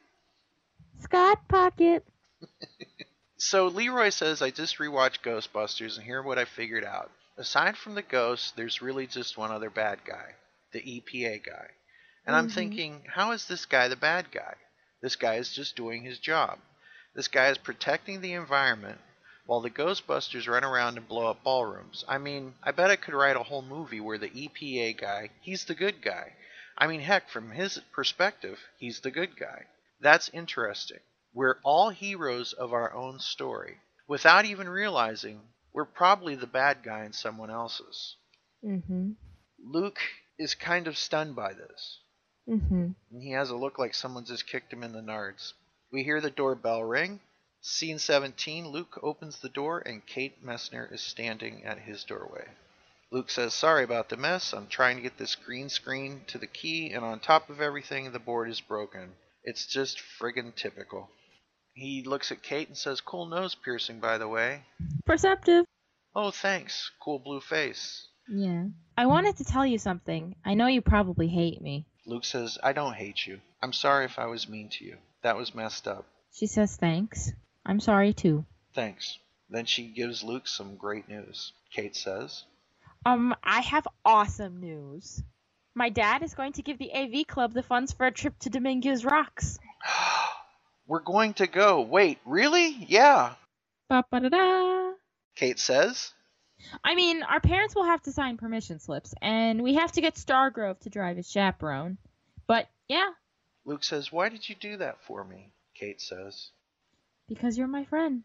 Scott pocket. So Leroy says, I just rewatched Ghostbusters and here what I figured out. Aside from the ghosts, there's really just one other bad guy, the EPA guy. And I'm Mhm. thinking, how is this guy the bad guy? This guy is just doing his job. This guy is protecting the environment while the Ghostbusters run around and blow up ballrooms. I mean, I bet I could write a whole movie where the EPA guy, he's the good guy. I mean, heck, from his perspective, he's the good guy. That's interesting. We're all heroes of our own story. Without even realizing, we're probably the bad guy in someone else's. Mm-hmm. Luke is kind of stunned by this, Mm-hmm. and he has a look like someone just kicked him in the nards. We hear the doorbell ring. Scene 17 Luke opens the door, and Kate Messner is standing at his doorway. Luke says, Sorry about the mess. I'm trying to get this green screen to the key, and on top of everything, the board is broken. It's just friggin' typical. He looks at Kate and says, Cool nose piercing, by the way. Perceptive. Oh, thanks. Cool blue face. Yeah. I wanted to tell you something. I know you probably hate me. Luke says, I don't hate you. I'm sorry if I was mean to you. That was messed up. She says thanks. I'm sorry too. Thanks. Then she gives Luke some great news. Kate says, Um, I have awesome news. My dad is going to give the AV club the funds for a trip to Dominguez Rocks. We're going to go. Wait, really? Yeah. Ba-ba-da-da. Kate says, I mean, our parents will have to sign permission slips, and we have to get Stargrove to drive as chaperone. But yeah, Luke says, Why did you do that for me? Kate says. because you're my friend.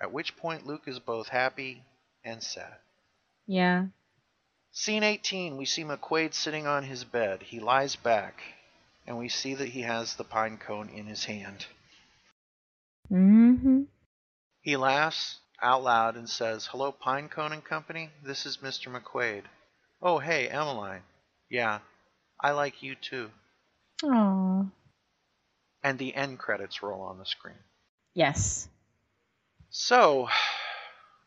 At which point Luke is both happy and sad. Yeah. Scene 18, we see McQuaid sitting on his bed. He lies back, and we see that he has the pine cone in his hand. Mm-hmm. He laughs out loud and says, Hello, Pinecone and Company. This is Mr. McQuaid. Oh, hey, Emmeline. Yeah, I like you too. Aww. And the end credits roll on the screen. Yes. So,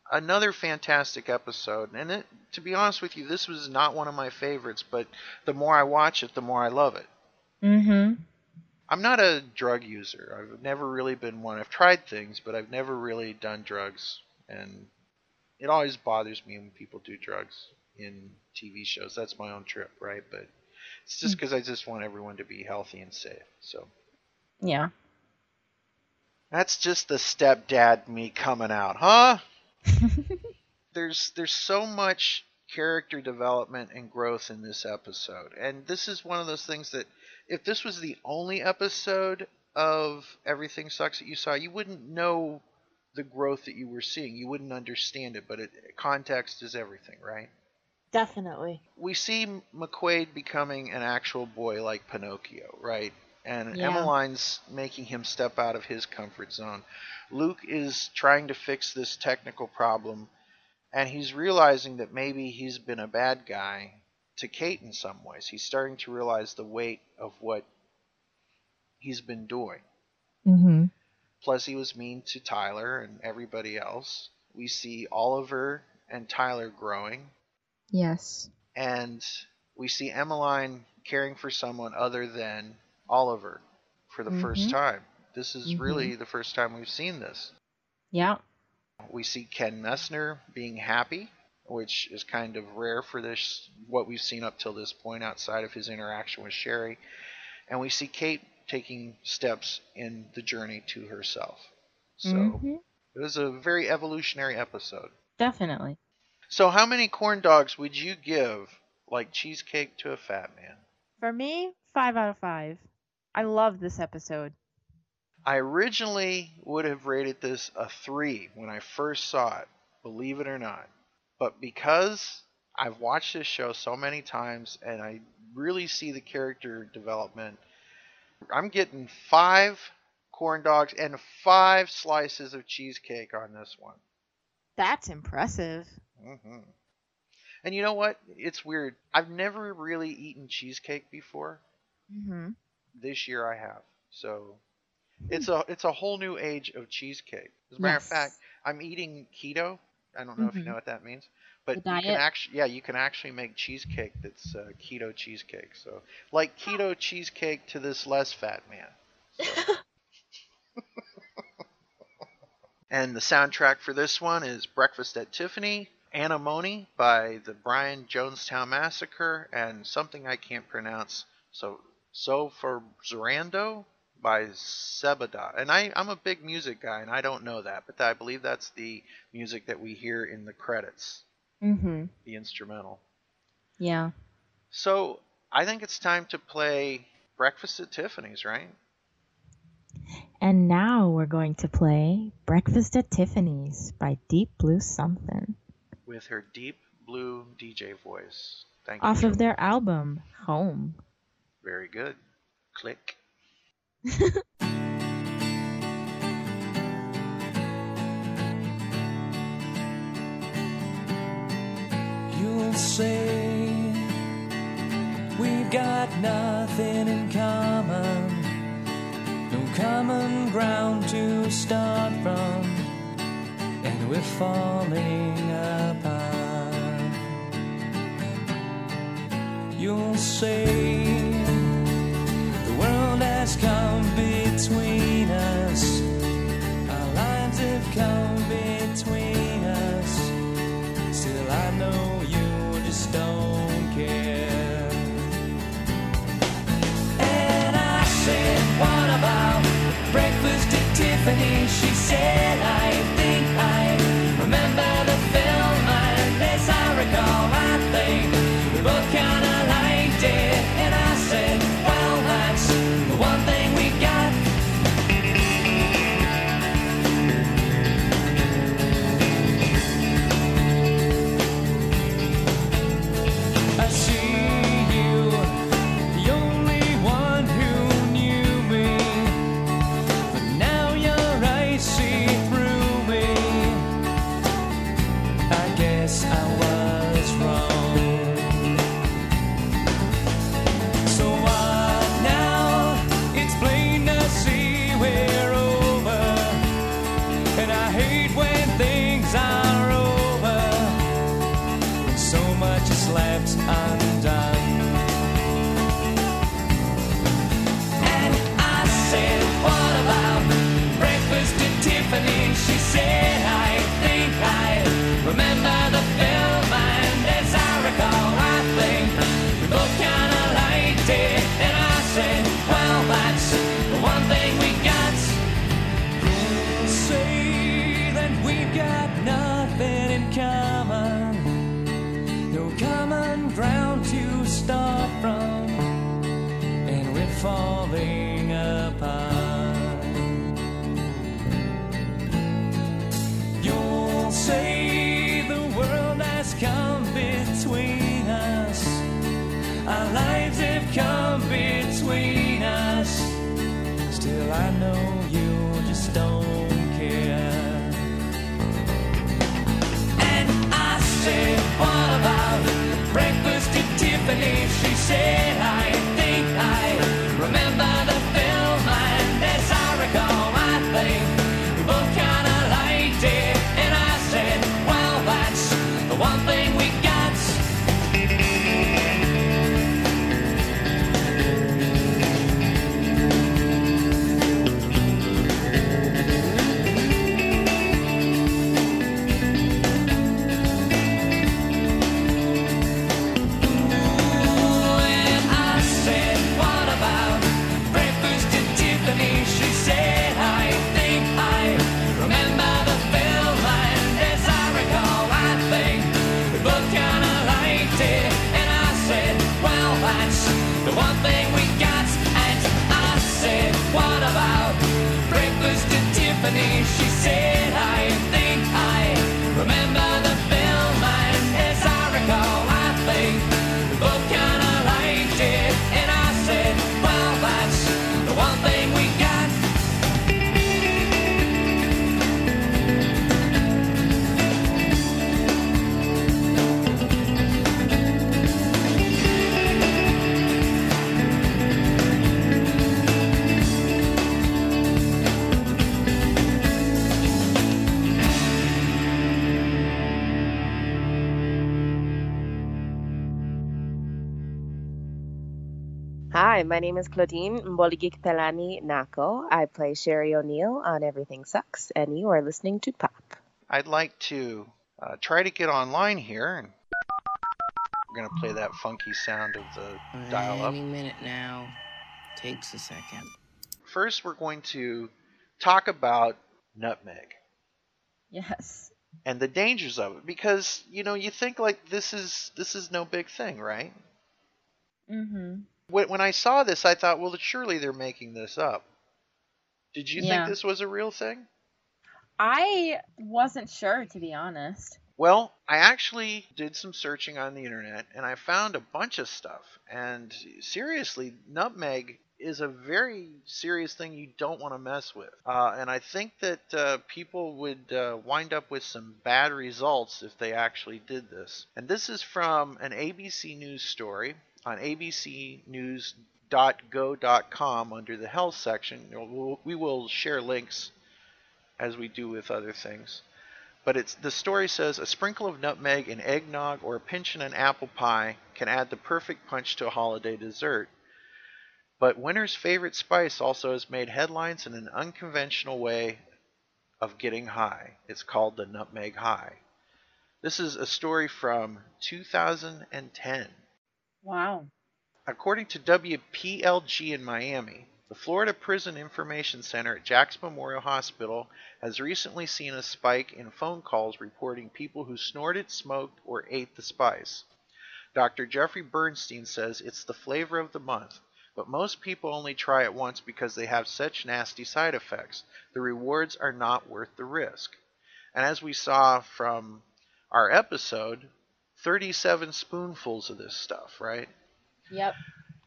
another fantastic episode. And it, to be honest with you, this was not one of my favorites, but the more I watch it, the more I love it. Mm-hmm. I'm not a drug user. I've never really been one. I've tried things, but I've never really done drugs. And it always bothers me when people do drugs in TV shows. That's my own trip, right? But it's just because I just want everyone to be healthy and safe. So Yeah. that's just the stepdad me coming out, huh? there's there's so much character development and growth in this episode. And this is one of those things that if this was the only episode of Everything Sucks that you saw, you wouldn't know the growth that you were seeing. You wouldn't understand it, but it, context is everything, right? Definitely. We see McQuaid becoming an actual boy like Pinocchio, right? And Yeah. Emmeline's making him step out of his comfort zone. Luke is trying to fix this technical problem, and he's realizing that maybe he's been a bad guy to Kate in some ways. He's starting to realize the weight of what he's been doing. Mm-hmm. Plus, he was mean to Tyler and everybody else. We see Oliver and Tyler growing, Yes. and we see Emmeline caring for someone other than Oliver for the first Mhm. time. This is Mhm. really the first time we've seen this. Yeah. We see Ken Messner being happy, which is kind of rare for this what we've seen up till this point outside of his interaction with Sherry. And we see Kate taking steps in the journey to herself. So Mhm. it was a very evolutionary episode. Definitely. So how many corn dogs would you give like cheesecake to a fat man. For me, five out of five. I love this episode. I originally would have rated this a three when I first saw it, believe it or not. But because I've watched this show so many times and I really see the character development, I'm getting five corn dogs and five slices of cheesecake on this one. That's impressive. hmm And you know what? It's weird. I've never really eaten cheesecake before. hmm This year I have. So it's a it's a whole new age of cheesecake. As a matter of fact, I'm eating keto. I don't know if you Mhm. know what that means, but you can actually yeah you can actually make cheesecake that's uh, keto cheesecake. So like keto cheesecake to this less fat man. And the soundtrack for this one is Breakfast at Tiffany, Anemone by the Brian Jonestown Massacre, and something I can't pronounce. So, so for Zorando by Sebada. And I, I'm a big music guy, and I don't know that, but I believe that's the music that we hear in the credits, hmm the instrumental. Yeah. So I think it's time to play Breakfast at Tiffany's, right? And now we're going to play Breakfast at Tiffany's by Deep Blue Something With her deep blue DJ voice. Thank you. off of their album Home. Very good. Click. You'll say we've got nothing in common, no common ground to start from, and we're falling apart. You'll say come between us, our lines have come between us. Still, I know you just don't care. And I said, What about breakfast at Tiffany? She said, I She Hi, my name is Claudine Mboligikpelani Nako. I play Sherry O'Neill on Everything Sucks, and you are listening to Pop. I'd like to uh, try to get online here, and we're gonna play that funky sound of the dial up. Any minute now. Takes a second. First, we're going to talk about nutmeg Yes. and the dangers of it, because you know you think like this is this is no big thing, right? Mm-hmm. When, when I saw this, I thought, well, surely they're making this up. Did you Yeah. think this was a real thing? I wasn't sure, to be honest. Well, I actually did some searching on the internet and I found a bunch of stuff. And seriously, nutmeg is a very serious thing you don't want to mess with. Uh, and I think that uh, people would uh, wind up with some bad results if they actually did this. And this is from an ABC News story on abcnews.go.com under the health section. We'll- share links as we do with other things. But it's the story says a sprinkle of nutmeg in eggnog or a pinch in an apple pie can add the perfect punch to a holiday dessert. But winter's favorite spice also has made headlines in an unconventional way of getting high. It's called the nutmeg high. This is a story from 2010. Wow. According to WPLG in Miami, the Florida Poison Information Center at Jackson Memorial Hospital has recently seen a spike in phone calls reporting people who snorted, smoked, or ate the spice. Dr. Jeffrey Bernstein says it's the flavor of the month, but most people only try it once because they have such nasty side effects. The rewards are not worth the risk. And as we saw from our episode, 37 spoonfuls of this stuff, right? Yep.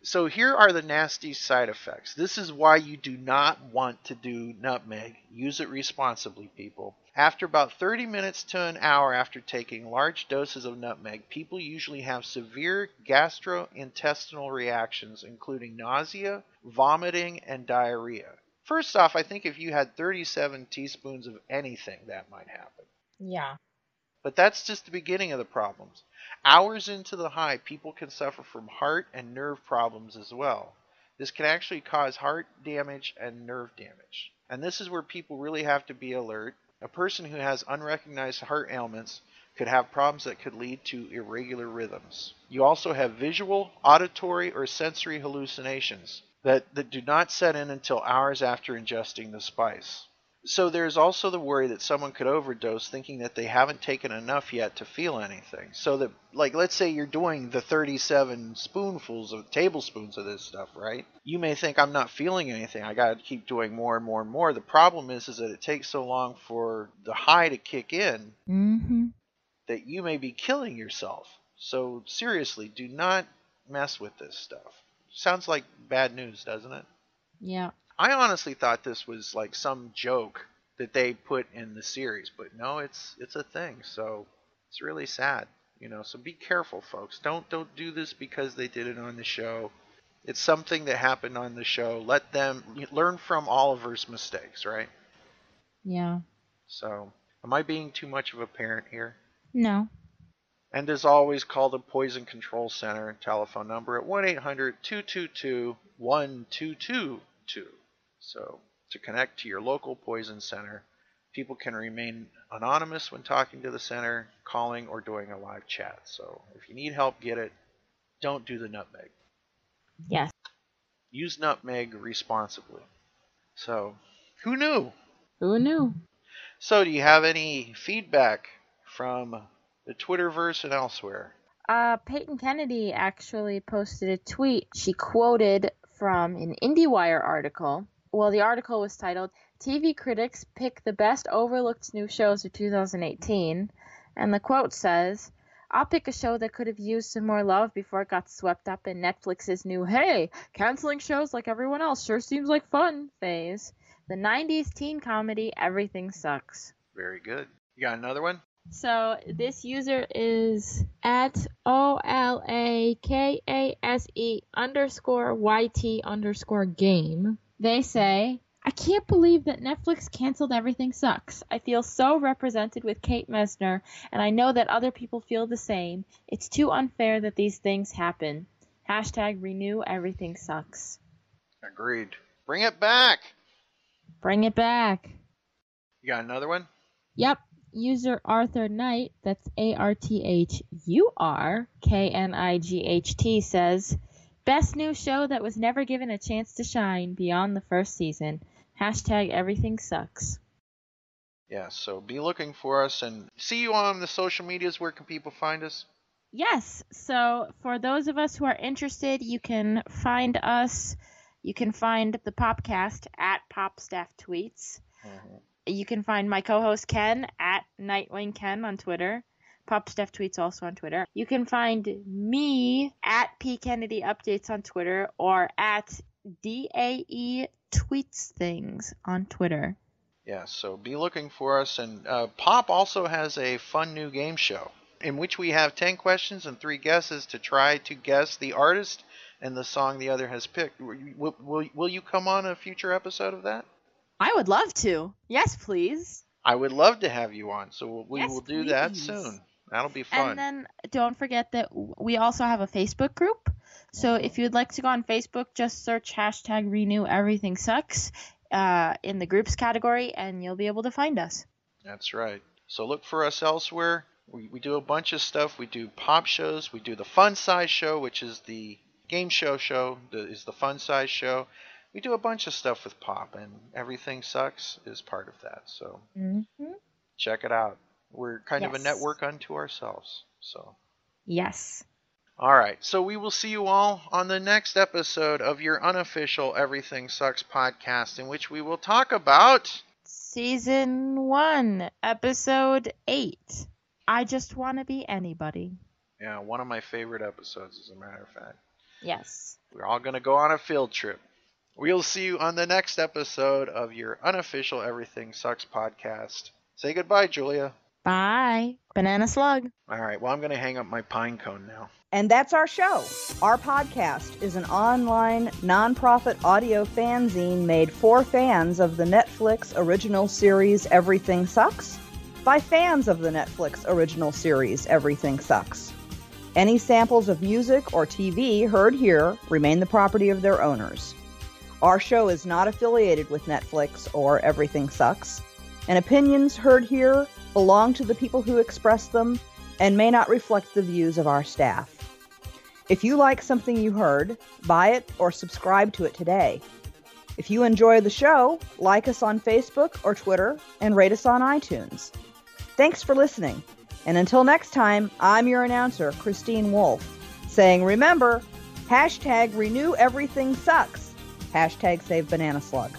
So here are the nasty side effects. This is why you do not want to do nutmeg. Use it responsibly, people. After about 30 minutes to an hour after taking large doses of nutmeg, people usually have severe gastrointestinal reactions, including nausea, vomiting, and diarrhea. First off, I think if you had 37 teaspoons of anything, that might happen. Yeah. But that's just the beginning of the problems. Hours into the high, people can suffer from heart and nerve problems as well. This can actually cause heart damage and nerve damage. And this is where people really have to be alert. A person who has unrecognized heart ailments could have problems that could lead to irregular rhythms. You also have visual, auditory, or sensory hallucinations that, that do not set in until hours after ingesting the spice. So there's also the worry that someone could overdose thinking that they haven't taken enough yet to feel anything. So that like let's say you're doing the 37 spoonfuls of tablespoons of this stuff, right? You may think I'm not feeling anything. I got to keep doing more and more and more. The problem is is that it takes so long for the high to kick in Mm-hmm. that you may be killing yourself. So seriously, do not mess with this stuff. Sounds like bad news, doesn't it? Yeah. I honestly thought this was like some joke that they put in the series, but no, it's it's a thing. So it's really sad, you know. So be careful, folks. Don't don't do this because they did it on the show. It's something that happened on the show. Let them learn from Oliver's mistakes, right? Yeah. So, am I being too much of a parent here? No. And as always, call the Poison Control Center telephone number at 1 800 222 1222. So, to connect to your local poison center, people can remain anonymous when talking to the center, calling, or doing a live chat. So, if you need help, get it. Don't do the nutmeg. Yes. Use nutmeg responsibly. So, who knew? Who knew? So, do you have any feedback from the Twitterverse and elsewhere? Uh, Peyton Kennedy actually posted a tweet. She quoted from an IndieWire article. Well, the article was titled TV Critics Pick the Best Overlooked New Shows of 2018. And the quote says, I'll pick a show that could have used some more love before it got swept up in Netflix's new, hey, canceling shows like everyone else sure seems like fun phase. The 90s teen comedy Everything Sucks. Very good. You got another one? So this user is at O L A K A S E underscore Y T underscore game. They say, I can't believe that Netflix canceled Everything Sucks. I feel so represented with Kate Messner, and I know that other people feel the same. It's too unfair that these things happen. Hashtag renew everything sucks. Agreed. Bring it back. Bring it back. You got another one? Yep. User Arthur Knight, that's A R T H U R K N I G H T, says, Best new show that was never given a chance to shine beyond the first season. Hashtag everything sucks. Yeah, so be looking for us and see you on the social medias. Where can people find us? Yes. So for those of us who are interested, you can find us. You can find the Popcast at Popstaff Tweets. Mm-hmm. You can find my co-host Ken at Nightwing Ken on Twitter. Popstaff Tweets also on Twitter. You can find me at P Kennedy Updates on Twitter or at DAE Tweets Things on Twitter. Yeah, so be looking for us. And uh, Pop also has a fun new game show in which we have 10 questions and 3 guesses to try to guess the artist and the song the other has picked. Will, will, will you come on a future episode of that? I would love to. Yes, please. I would love to have you on, so we Yes, will do that soon. That'll be fun. And then don't forget that we also have a Facebook group. So if you'd like to go on Facebook, just search hashtag renew everything sucks uh, in the groups category and you'll be able to find us. That's right. So look for us elsewhere. We, we do a bunch of stuff. We do pop shows. We do the Fun Size Show, which is the game show show. The, is the Fun Size Show. We do a bunch of stuff with pop, and everything sucks is part of that. So Mm-hmm. check it out. We're kind of a network unto ourselves. So Yes. all right. So we will see you all on the next episode of your unofficial Everything Sucks podcast, in which we will talk about. Season 1, Episode 8. I just want to be anybody. Yeah, one of my favorite episodes, as a matter of fact. Yes. We're all going to go on a field trip. We'll see you on the next episode of your unofficial Everything Sucks podcast. Say goodbye, Julia. Bye. Banana slug. All right, well, I'm going to hang up my pine cone now. And that's our show. Our podcast is an online, nonprofit audio fanzine made for fans of the Netflix original series Everything Sucks by fans of the Netflix original series Everything Sucks. Any samples of music or TV heard here remain the property of their owners. Our show is not affiliated with Netflix or Everything Sucks, and opinions heard here belong to the people who express them and may not reflect the views of our staff. If you like something you heard, buy it or subscribe to it today. If you enjoy the show, like us on Facebook or Twitter and rate us on iTunes. Thanks for listening. And until next time, I'm your announcer, Christine Wolf, saying remember, hashtag renew everything sucks. Hashtag save banana slug.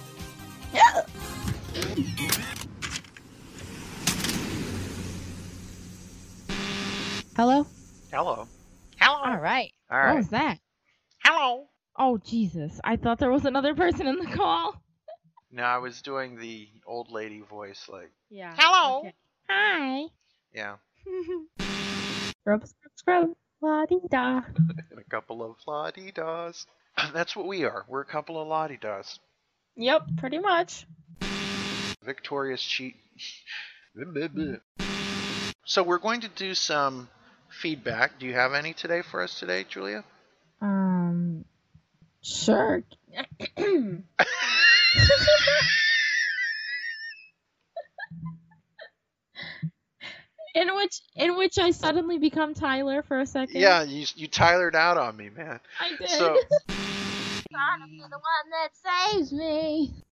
Hello? Hello. Hello. All right. All right. What was that? Hello. Oh, Jesus. I thought there was another person in the call. No, I was doing the old lady voice, like, Yeah. Hello. Okay. Hi. yeah, Scrub, scrub, scrub. La di da. and a couple of la di das. That's what we are. We're a couple of la di das. Yep, pretty much. Victorious cheat. so we're going to do some feedback. Do you have any today for us today, Julia? Um, sure. in which, in which I suddenly become Tyler for a second. Yeah, you you Tylered out on me, man. I did. So Trying to be the one that saves me.